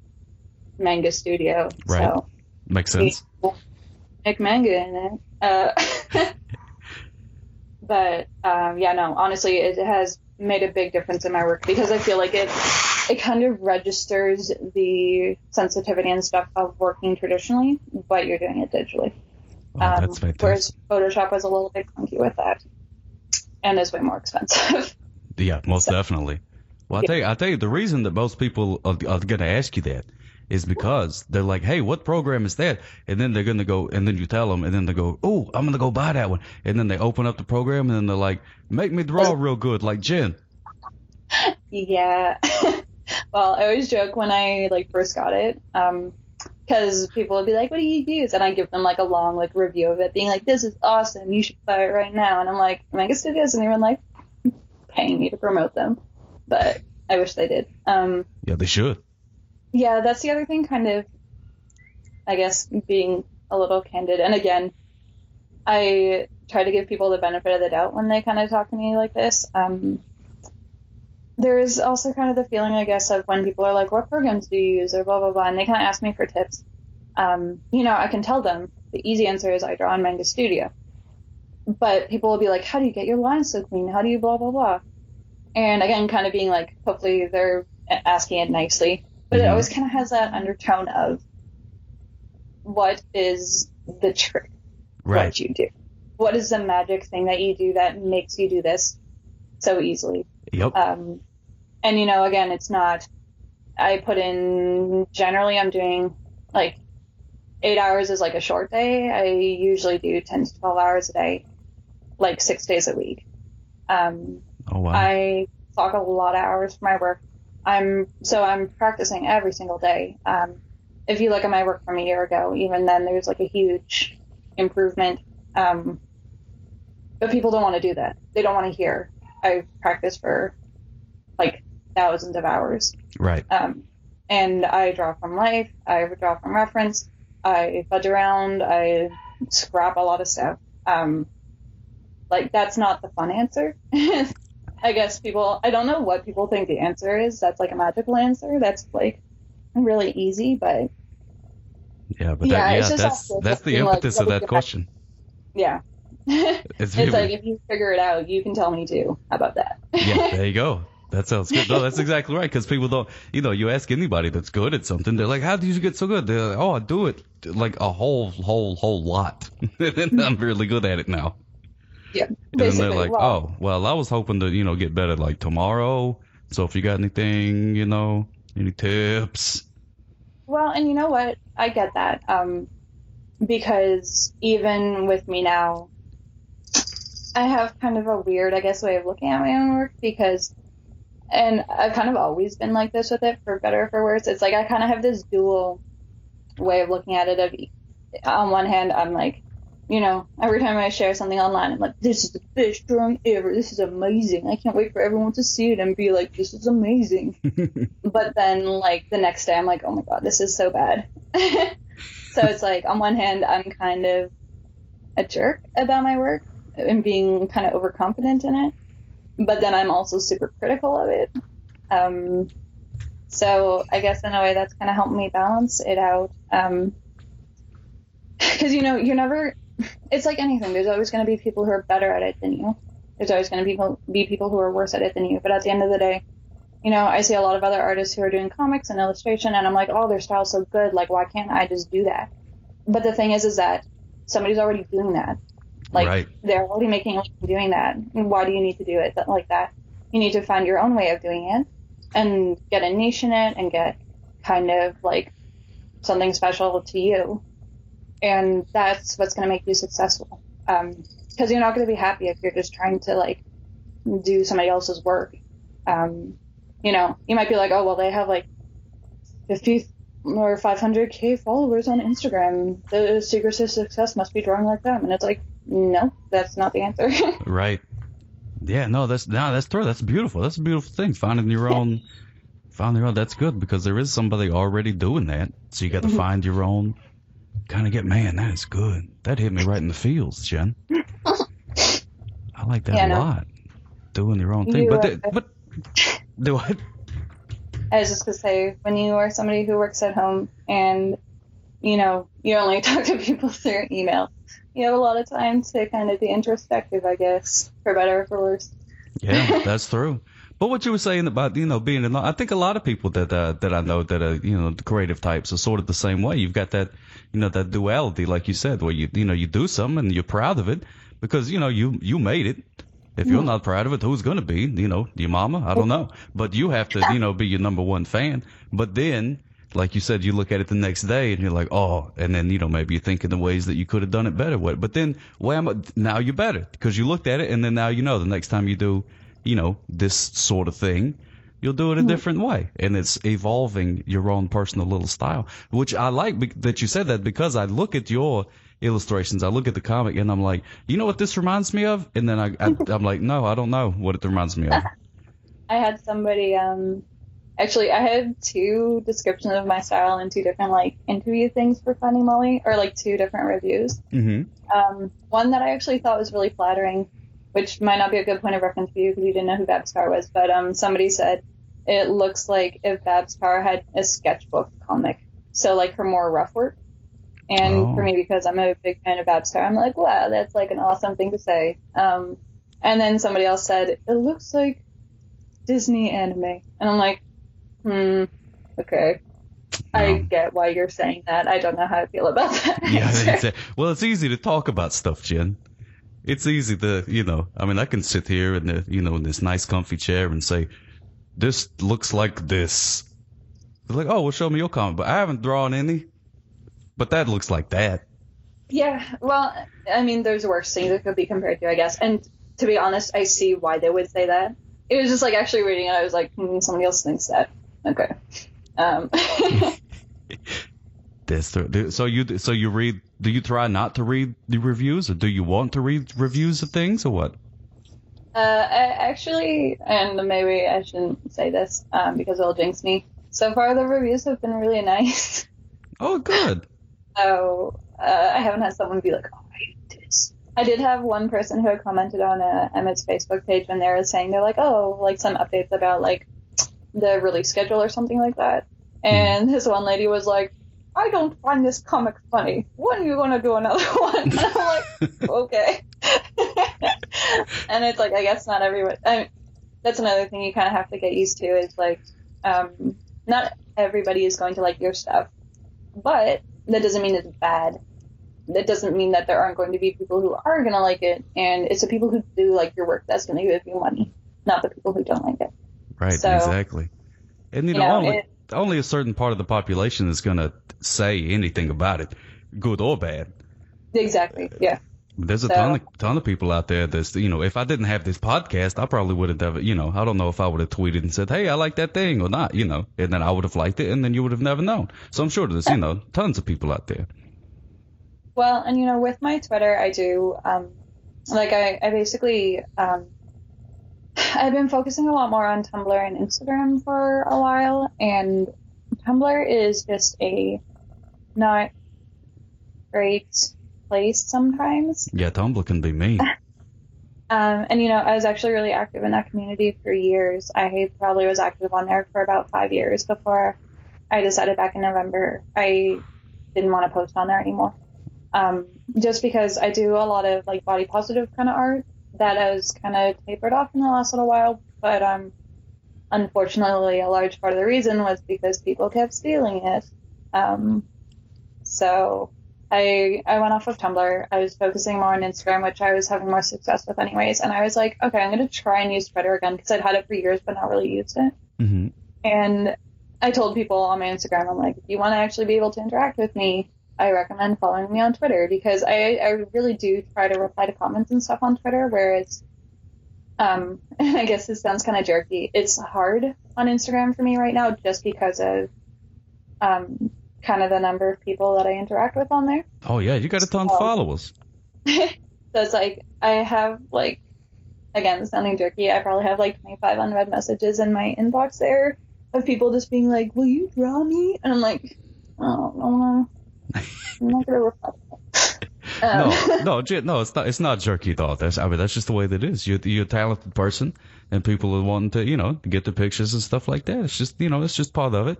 manga studio. Right. So Makes sense. Make manga in it. Uh, but um, yeah, no, honestly, it has made a big difference in my work because I feel like it it kind of registers the sensitivity and stuff of working traditionally, but you're doing it digitally. Oh, um, that's fantastic. Whereas Photoshop was a little bit clunky with that, and is way more expensive. Yeah, most so, definitely. Well, I tell you, I tell you, the reason that most people are, are going to ask you that is because they're like, hey, what program is that? And then they're going to go, and then you tell them, and then they go, oh, I'm going to go buy that one. And then they open up the program, and then they're like, make me draw real good, like Jen. Yeah. well, I always joke when I like first got it, um, because people would be like, "What do you use?" And I give them like a long like review of it, being like, "This is awesome. You should buy it right now." And I'm like, Manga Studios isn't even like paying me to promote them, but I wish they did. Um, yeah, they should yeah, that's the other thing, kind of, I guess, being a little candid. And again, I try to give people the benefit of the doubt when they kind of talk to me like this. Um, there is also kind of the feeling, I guess, of when people are like, what programs do you use or blah, blah, blah, and they kind of ask me for tips. Um, you know, I can tell them the easy answer is I draw in Manga Studio. But people will be like, how do you get your lines so clean? How do you blah, blah, blah? and again, kind of being like, hopefully they're asking it nicely, but it Mhm. always kind of has that undertone of what is the trick Right. what you do? What is the magic thing that you do that makes you do this so easily? Yep. Um, and you know, again, it's not. I put in generally. I'm doing like eight hours is like a short day. I usually do ten to twelve hours a day, like six days a week. Um, oh wow. I clock a lot of hours for my work. I'm so I'm practicing every single day. Um, if you look at my work from a year ago, even then there's like a huge improvement. Um, but people don't want to do that. They don't want to hear. I practice for like thousands of hours. right. Um, and I draw from life. I draw from reference. I fudge around. I scrap a lot of stuff. Um, like that's not the fun answer. I guess people. I don't know what people think the answer is. That's like a magical answer. That's like really easy, but Yeah, but Yeah, that, yeah, it's just that's that's the being like, impetus of that question. yeah. It's, it's like if you figure it out, you can tell me too. How about that? yeah, there you go. That sounds good. No, that's exactly right. Because people don't, you know, you ask anybody that's good at something, they're like, "How did you get so good?" They're like, "Oh, I do it like a whole, whole, whole lot, and I'm really good at it now." yeah. And then they're like, well, "Oh, well, I was hoping to, you know, get better like tomorrow. So if you got anything, you know, any tips?" Well, and you know what? I get that. Um, because even with me now, I have kind of a weird, I guess, way of looking at my own work because, and I've kind of always been like this with it, for better or for worse. It's like I kind of have this dual way of looking at it. Of, on one hand, I'm like, you know, every time I share something online, I'm like, this is the best drawing ever. This is amazing. I can't wait for everyone to see it and be like, this is amazing but then like the next day I'm like, oh my god, this is so bad. so it's like on one hand I'm kind of a jerk about my work and being kind of overconfident in it, but then I'm also super critical of it. Um, so I guess in a way that's kind of helped me balance it out. Um, because you know you're never. It's like anything. There's always going to be people who are better at it than you. There's always going to be people, be people who are worse at it than you. But at the end of the day, you know, I see a lot of other artists who are doing comics and illustration, and I'm like, oh, their style's so good. Like, why can't I just do that? But the thing is, is that somebody's already doing that. Like, Right. they're already making a living doing that. And why do you need to do it like that? You need to find your own way of doing it and get a niche in it and get kind of like something special to you. And that's what's going to make you successful. Because you're not going to be happy if you're just trying to like do somebody else's work. Um, you know, you might be like, oh, well, they have like 50 or 500k followers on Instagram. The secret to success must be drawing like them. And it's like, no, that's not the answer. Right. Yeah, no, that's no, that's true. That's beautiful. That's a beautiful thing. Finding your own, finding your own. That's good because there is somebody already doing that. So you got to Mhm. find your own. Kind of get, man, that is good. That hit me right in the feels, Jen. I like that Yeah, a no. lot. Doing your own thing, You but are- the, but do what? I was just gonna say, when you are somebody who works at home and you know you only talk to people through email, you have a lot of time to kind of be introspective, I guess, for better or for worse. Yeah, that's true. But what you were saying about you know being I think a lot of people that uh, that I know that are you know the creative types are sort of the same way. You've got that you know that duality, like you said, where you you know you do something and you're proud of it because you know you you made it. If you're not proud of it, who's gonna be? You know, your mama? I don't know. But you have to you know be your number one fan. But then. Like you said, you look at it the next day and you're like, oh, and then, you know, maybe you think in the ways that you could have done it better. But then, wham, now you're better because you looked at it and then now you know the next time you do you know, this sort of thing, you'll do it a different way. And it's evolving your own personal little style, which I like that you said that because I look at your illustrations, I look at the comic and I'm like, you know what this reminds me of? And then I, I I'm like, no, I don't know what it reminds me of. I had somebody, um, actually, I had two descriptions of my style in two different like interview things for Finding Molly, or like two different reviews. hmm Um, one that I actually thought was really flattering, which might not be a good point of reference for you because you didn't know who Babs Tarr was, but um, somebody said it looks like if Babs Tarr had a sketchbook comic, so like her more rough work. And Oh. for me, because I'm a big fan of Babs Tarr, I'm like, wow, that's like an awesome thing to say. Um, and then somebody else said it looks like Disney anime, and I'm like, hmm, okay. I No. get why you're saying that. I don't know how I feel about that. Yeah, it's a- well, it's easy to talk about stuff, Jen. It's easy to, you know, I mean, I can sit here in the, you know, in this nice comfy chair and say, this looks like this. They're like, oh, well, show me your comic, but I haven't drawn any. But that looks like that. Yeah, well, I mean, there's worse things it could be compared to, I guess. And to be honest, I see why they would say that. It was just like actually reading it, I was like, hmm, somebody else thinks that. Okay. Um, That's the, so you, so you read, do you try not to read the reviews or do you want to read reviews of things or what? uh, I actually, and maybe I shouldn't say this um, because it'll jinx me. So far, the reviews have been really nice. Oh, good. So uh, I haven't had someone be like, "Oh, I hate this." I did have one person who had commented on uh, Emet's Facebook page when they were saying they're like, "Oh, like some updates about like the release schedule or something like that." And this one lady was like, "I don't find this comic funny. When are you gonna do another one?" And I'm like, "Okay." and it's like I guess not everyone. I mean, that's another thing you kind of have to get used to is like, um, not everybody is going to like your stuff, but that doesn't mean it's bad. That doesn't mean that there aren't going to be people who are going to like it, and it's the people who do like your work that's going to give you money, not the people who don't like it. Right, So- exactly. And you You know, know, only it- only a certain part of the population is going to say anything about it, good or bad. Exactly. Yeah. There's a So- ton of ton of people out there that's you know, if I didn't have this podcast, I probably wouldn't have you know, I don't know if I would have tweeted and said, "Hey, I like that thing" or not, you know, and then I would have liked it, and then you would have never known. So I'm sure there's you know, tons of people out there. Well, and you know, with my Twitter, I do um, like I, I basically um, I've been focusing a lot more on Tumblr and Instagram for a while, and Tumblr is just a not great place sometimes. Yeah, Tumblr can be mean. Um, and you know, I was actually really active in that community for years. I probably was active on there for about five years before I decided back in November I didn't want to post on there anymore. Um, just because I do a lot of like body positive kind of art that has kind of tapered off in the last little while. But um, unfortunately, a large part of the reason was because people kept stealing it. Um, so I I went off of Tumblr. I was focusing more on Instagram, which I was having more success with anyways. And I was like, okay, I'm gonna try and use Twitter again because I'd had it for years but not really used it. hmm And I told people on my Instagram, I'm like, if you want to actually be able to interact with me, I recommend following me on Twitter because I I really do try to reply to comments and stuff on Twitter, whereas um, I guess this sounds kind of jerky. It's hard on Instagram for me right now just because of um, kind of the number of people that I interact with on there. Oh yeah, you got a ton of Oh. followers. So it's like I have like again sounding jerky. I probably have like 25 unread messages in my inbox there of people just being like, "Will you draw me?" And I'm like, "Oh no, I'm not gonna reply." Um, No, no, no, it's not. It's not jerky all. That's I mean, that's just the way that it is. You're you're a talented person, and people are wanting to, you know, get the pictures and stuff like that. It's just, you know, it's just part of it.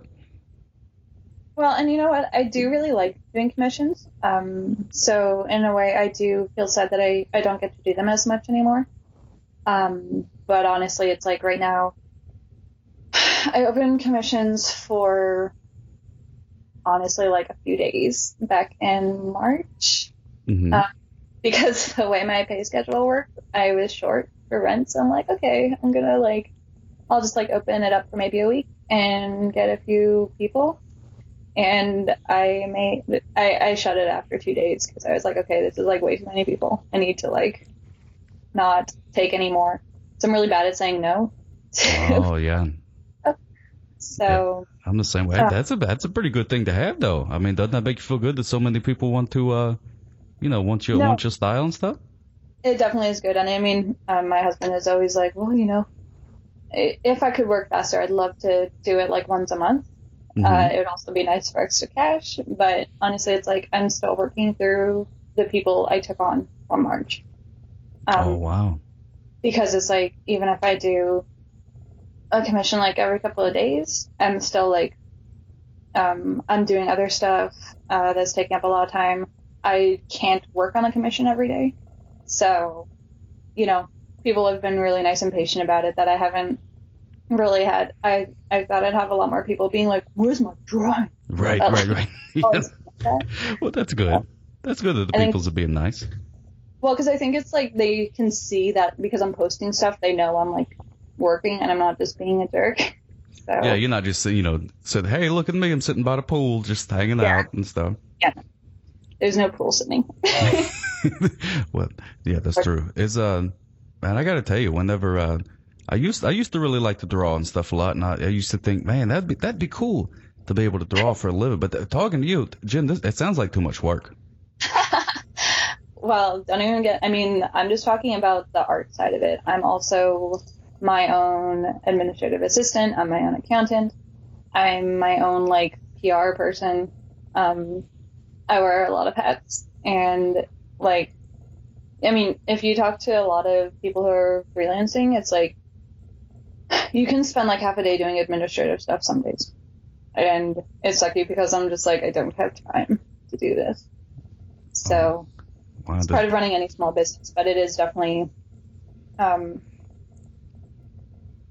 Well, and you know what? I do really like doing commissions. Um, so in a way, I do feel sad that I, I don't get to do them as much anymore. Um, but honestly, it's like right now, I open commissions for honestly like a few days back in March hmm Uh, because the way my pay schedule worked, I was short for rent. So I'm like, okay, I'm gonna like, I'll just like open it up for maybe a week and get a few people. And I made, I, I shut it after two days because I was like, okay, this is like way too many people. I need to like not take any more. So I'm really bad at saying no. oh yeah, so I'm the same way. Yeah. That's a that's a pretty good thing to have, though. I mean, doesn't that make you feel good that so many people want to, uh, you know, want your No. want your style and stuff? It definitely is good. And I mean, um, my husband is always like, well, you know, if I could work faster, I'd love to do it like once a month. Mhm. Uh, it would also be nice for extra cash. But honestly, it's like I'm still working through the people I took on from March. Um, oh wow. Because it's like, even if I do a commission like every couple of days, I'm still like, um, I'm doing other stuff uh, that's taking up a lot of time. I can't work on a commission every day. So, you know, people have been really nice and patient about it that I haven't really had I I thought I'd have a lot more people being like, "Where's my drawing?" Right, Uh, right, right. Oh, Yes. Well, that's good. That's good that the I think- people's are being nice. Well, because I think it's like they can see that because I'm posting stuff, they know I'm like working and I'm not just being a jerk. So Yeah, you're not just you know said, hey, look at me, I'm sitting by the pool, just hanging Yeah. out and stuff. Yeah, there's no pool sitting. well, yeah, that's true. Is uh, man, I got to tell you, whenever uh, I used I used to really like to draw and stuff a lot, and I, I used to think, man, that'd be that'd be cool to be able to draw for a living. But th- talking to you, Jim, this it sounds like too much work. well, don't even get. I mean, I'm just talking about the art side of it. I'm also my own administrative assistant. I'm my own accountant. I'm my own like PR person. Um, I wear a lot of hats, and like, I mean, if you talk to a lot of people who are freelancing, it's like you can spend like half a day doing administrative stuff some days, and it's sucky because I'm just like I don't have time to do this. So Wow, it's part of running any small business, but it is definitely, um,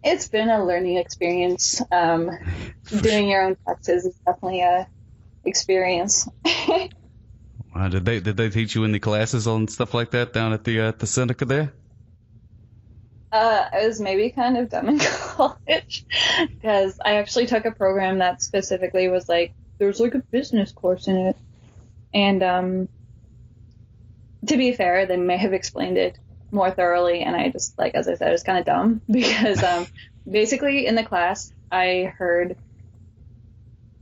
it's been a learning experience. Um, doing your own taxes is definitely a experience. wow, did they did they teach you any classes on stuff like that down at the uh, at the Seneca there? Uh, I was maybe kind of dumb in college because I actually took a program that specifically was like there's like a business course in it, and um, to be fair, they may have explained it more thoroughly, and I just like as I said, I was kind of dumb because um, basically in the class I heard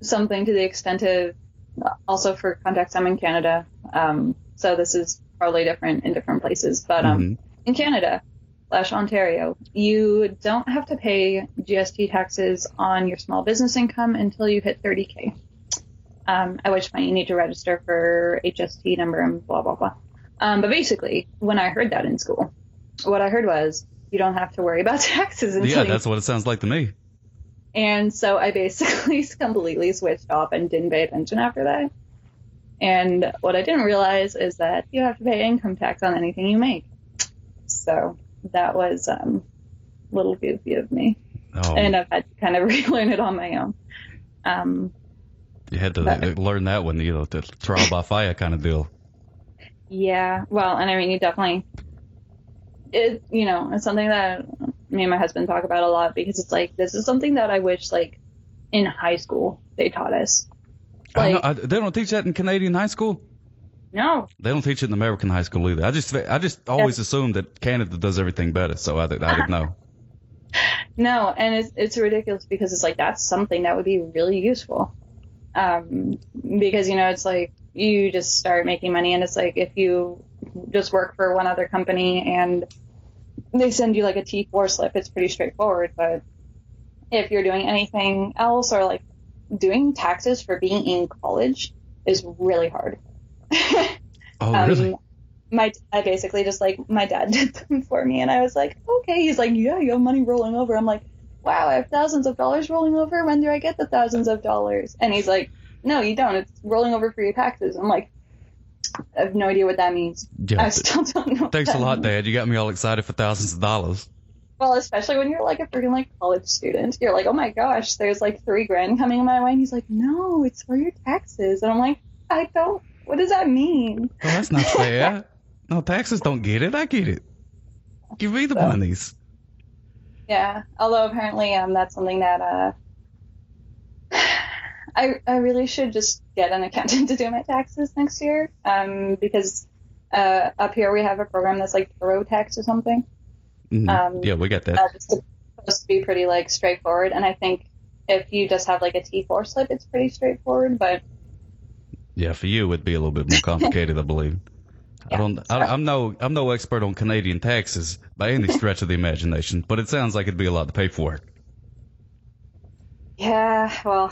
something to the extent of also for context, I'm in Canada, um, so this is probably different in different places, but um, Mhm. in Canada slash Ontario, you don't have to pay GST taxes on your small business income until you hit 30k. Um, at which point you need to register for HST number and blah blah blah. Um, but basically, when I heard that in school, what I heard was you don't have to worry about taxes until Yeah, that's what it sounds like to me. and so I basically completely switched off and didn't pay attention after that. And what I didn't realize is that you have to pay income tax on anything you make. So that was um, a little goofy of me. Oh, And I've had to kind of relearn it on my own. Um, you had to that- learn that one, you know, the trial by fire kind of deal. Yeah, well, and I mean, you definitely, it, you know, it's something that me and my husband talk about a lot because it's like, this is something that I wish, like, in high school they taught us. I know, Like- I, they don't teach that in Canadian high school. No, They don't teach it in American high school either. I just I just always assumed that Canada does everything better, so I, I didn't know. No, and it's it's ridiculous because it's like that's something that would be really useful. Um, because you know it's like you just start making money, and it's like if you just work for one other company and they send you like a T4 slip, it's pretty straightforward. But if you're doing anything else or like doing taxes for being in college is really hard. Oh, Um, really? My I basically just like my dad did them for me, and I was like, okay. He's like, yeah, you have money rolling over. I'm like, wow, I have thousands of dollars rolling over. When do I get the thousands of dollars? And he's like, no, you don't. It's rolling over for your taxes. I'm like, I have no idea what that means. Yeah. I still don't know. what Thanks a lot, means. Dad. You got me all excited for thousands of dollars. Well, especially when you're like a freaking like college student, you're like, oh my gosh, there's like three grand coming my way, and he's like, no, it's for your taxes, and I'm like, I don't. What does that mean? Oh, that's not fair. no, taxes don't get it. I get it. Give me the So- monies. Yeah, although apparently um that's something that uh I I really should just get an accountant to do my taxes next year um because uh up here we have a program that's like Pro Tax or something. Mhm. Um, yeah, we got that. Uh, it's supposed to be pretty like straightforward and I think if you just have like a T4 slip it's pretty straightforward but Yeah, for you it'd be a little bit more complicated, I believe. I don't. I, I'm no. I'm no expert on Canadian taxes by any stretch of the imagination, but it sounds like it'd be a lot to pay for. Yeah, well,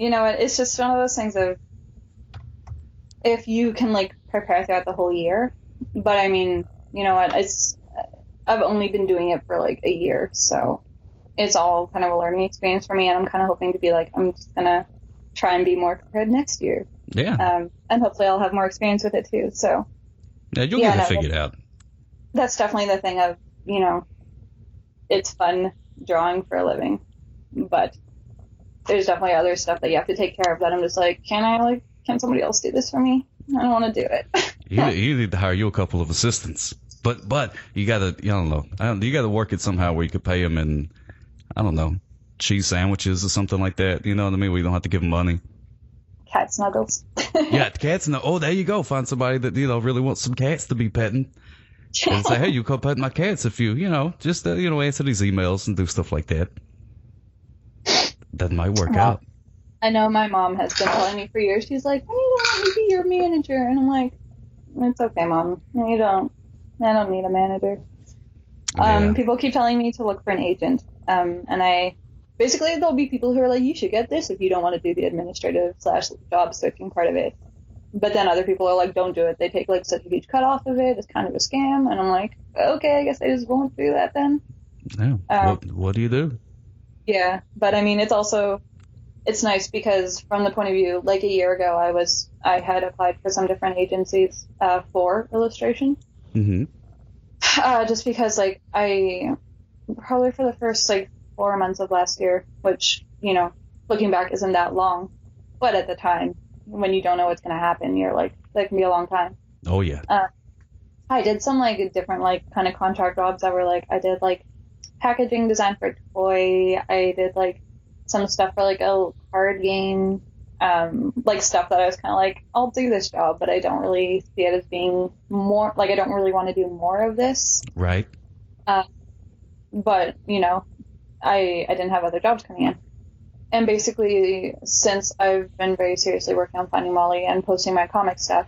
you know, it's just one of those things of if you can like prepare throughout the whole year. But I mean, you know what? It's I've only been doing it for like a year, so it's all kind of a learning experience for me. And I'm kind of hoping to be like, I'm just gonna try and be more prepared next year, Yeah. um, and hopefully I'll have more experience with it too. So Yeah, you'll yeah, get it no, figured out. that's definitely the thing of you know, it's fun drawing for a living, but there's definitely other stuff that you have to take care of that I'm just like, can I like, can somebody else do this for me? I don't want to do it. you, you need to hire you a couple of assistants, but but you gotta, you don't know, I don't, you gotta work it somehow where you could pay them in, I don't know, cheese sandwiches or something like that. You know what I mean? Where you don't have to give them money. Cat snuggles. yeah, cats. No, oh, there you go. Find somebody that you know really wants some cats to be petting. and say, hey, you come pet my cats if you, you know, just uh, you know answer these emails and do stuff like that. That might work Well, out. I know my mom has been telling me for years. She's like, I don't want to be your manager, and I'm like, it's okay, mom. No, you don't. I don't need a manager. Um, People keep telling me to look for an agent, um, and I basically there'll be people who are like, you should get this if you don't want to do the administrative slash job searching part of it. But then other people are like, don't do it. They take like such a huge cut off of it. It's kind of a scam, and I'm like, okay, I guess I just won't do that then. Yeah. um, what, what do you do? Yeah, but I mean, it's also it's nice because from the point of view, like a year ago, I was I had applied for some different agencies uh, for illustration, hmm uh, just because like I probably for the first like four months of last year, which you know, looking back isn't that long, but at the time when you don't know what's gonna happen, you're like that can be a long time. Oh yeah. I did some like different like kind of contract jobs that were like I did like packaging design for a toy. I did like some stuff for like a card game, um, like stuff that I was kind of like I'll do this job, but I don't really see it as being more like I don't really want to do more of this. Right. But you know, I I didn't have other jobs coming in. And basically, since I've been very seriously working on Finding Molly and posting my comic stuff,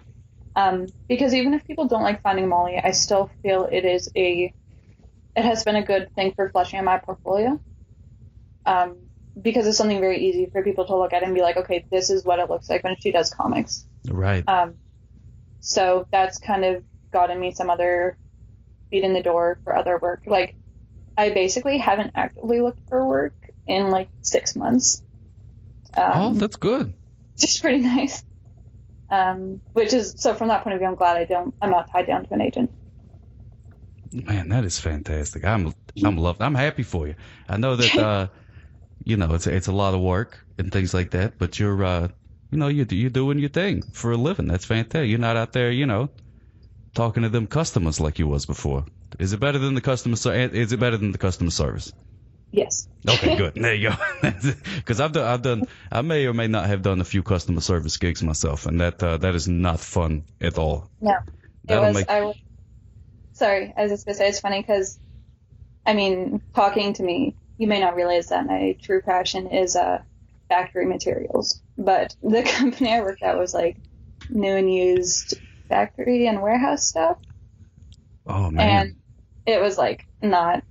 um, because even if people don't like Finding Molly, I still feel it is a, it has been a good thing for fleshing out my portfolio. Um, because it's something very easy for people to look at and be like, okay, this is what it looks like when she does comics. Right. Um, so that's kind of gotten me some other feet in the door for other work. Like, I basically haven't actively looked for work in like six months. oh, Um, that's good. Just pretty nice. Um, which is so from that point of view, I'm glad I don't. I'm not tied down to an agent. Man, that is fantastic. I'm I'm loved. I'm happy for you. I know that uh, you know it's it's a lot of work and things like that, but you're uh, you know you you're doing your thing for a living. That's fantastic. You're not out there, you know, talking to them customers like you was before. Is it better than the customer? Is it better than the customer service? Yes. Okay, good. There you go. Because I've done, I've done, I may or may not have done a few customer service gigs myself, and that uh, that is not fun at all. No. It That'll was. make I was. Sorry, I was just gonna say it's funny because, I mean, talking to me, you may not realize that my true passion is uh, factory materials, but the company I worked at was like new and used factory and warehouse stuff, oh man. and it was like not.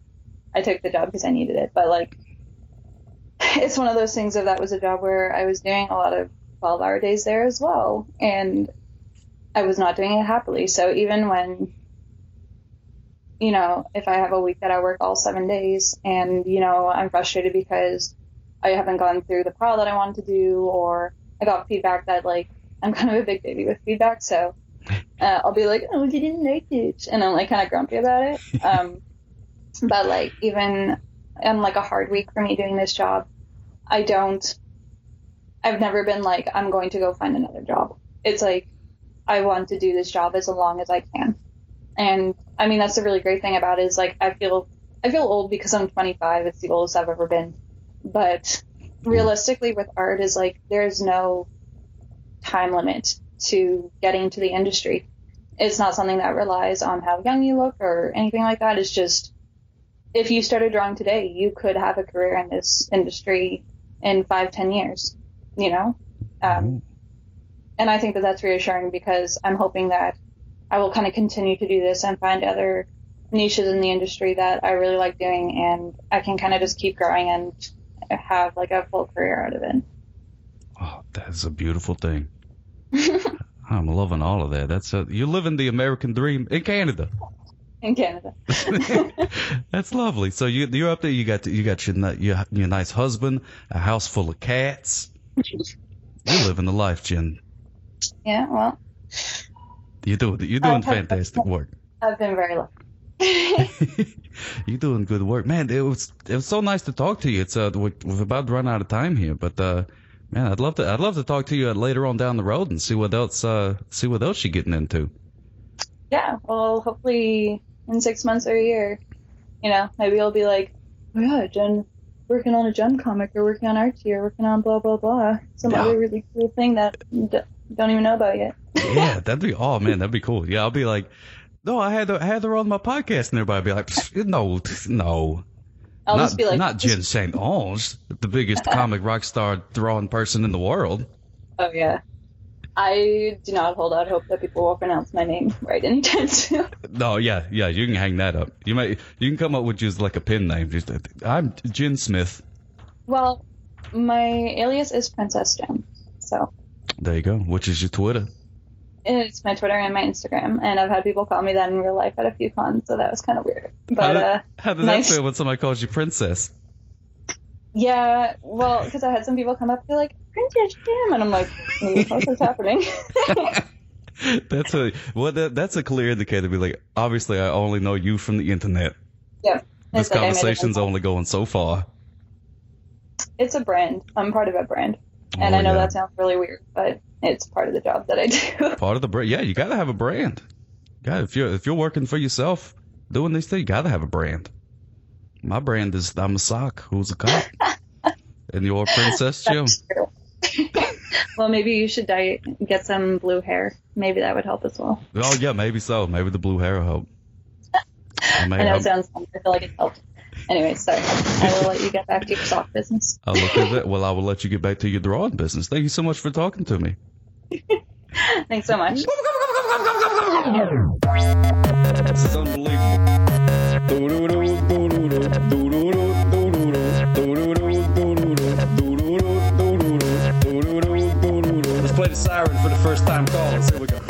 I took the job because I needed it, but like, it's one of those things. If that was a job where I was doing a lot of twelve-hour days there as well, and I was not doing it happily. So even when, you know, if I have a week that I work all seven days and, you know, I'm frustrated because I haven't gone through the pile that I wanted to do or I got feedback that, like, I'm kind of a big baby with feedback. So uh, I'll be like, oh, you didn't like it. And I'm, like, kind of grumpy about it. Um, but, like, even on, like, a hard week for me doing this job, I don't, I've never been like, I'm going to go find another job. It's like, I want to do this job as long as I can. And I mean, that's the really great thing about it is like, I feel, I feel old because I'm 25. It's the oldest I've ever been. But realistically with art is like, there's no time limit to getting into the industry. It's not something that relies on how young you look or anything like that. It's just, if you started drawing today, you could have a career in this industry in five, ten years, you know? Um, and I think that that's reassuring because I'm hoping that I will kind of continue to do this and find other niches in the industry that I really like doing, and I can kind of just keep growing and have like a full career out of it. Oh, that's a beautiful thing. I'm loving all of that. That's a, you're living the American dream in Canada. in Canada. That's lovely. So you you're up there. You got you got your your your nice husband, a house full of cats. You're living the life, Jen. yeah, well, You're doing you're doing fantastic work. I've been very lucky. You're doing good work, man. It was it was so nice to talk to you. It's uh we're, we're about to run out of time here, but uh man, I'd love to I'd love to talk to you later on down the road and see what else uh see what else you're getting into. Yeah, well, hopefully in six months or a year, you know, maybe I'll be like, oh yeah, Jen, working on a Jen comic or working on Archie or working on blah blah blah, some Yeah. other really cool thing that don't even know about yet. yeah, that'd be oh man, that'd be cool. Yeah, I'll be like, no, I had her, I had her on my podcast, and everybody be like, no, no, I'll not just be like, not Jen St. Ange, the biggest comic rock star drawing person in the world. oh yeah. I do not hold out hope that people will pronounce my name right anytime soon. No, yeah, yeah, you can hang that up. You might you can come up with just like a pen name. Just I'm Jen Smith. well, my alias is Princess Jen, so There you go. Which is your Twitter. it's my Twitter and my Instagram, and I've had people call me that in real life at a few cons, so that was kind of weird. How But did, uh, how did that feel when somebody calls you princess? Yeah, well, because I had some people come up and be like, Princess Jim, and I'm like, "Hmm, what's this happening? That's a well. That, that's a clear indicator. to Be like, obviously, I only know you from the internet. yeah. This like I made a conversation's only going so far. It's a brand. I'm part of a brand. And Oh, I know yeah. that sounds really weird, but it's part of the job that I do. part of the brand. Yeah, you gotta have a brand. Yeah, if you're if you're working for yourself, doing these things, you gotta have a brand. My brand is I'm a sock who's a cop, and you're Princess Jim. Well, maybe you should dye, get some blue hair. Maybe that would help as well. Oh yeah, maybe so. Maybe the blue hair will help. I may I know it sounds. I feel like it helped. Anyway, sorry. I will let you get back to your sock business. I'll look at it. Well, I will let you get back to your drawing business. Thank you so much for talking to me. Thanks so much. This is unbelievable. Let's play the siren for the first time callers. Here we go.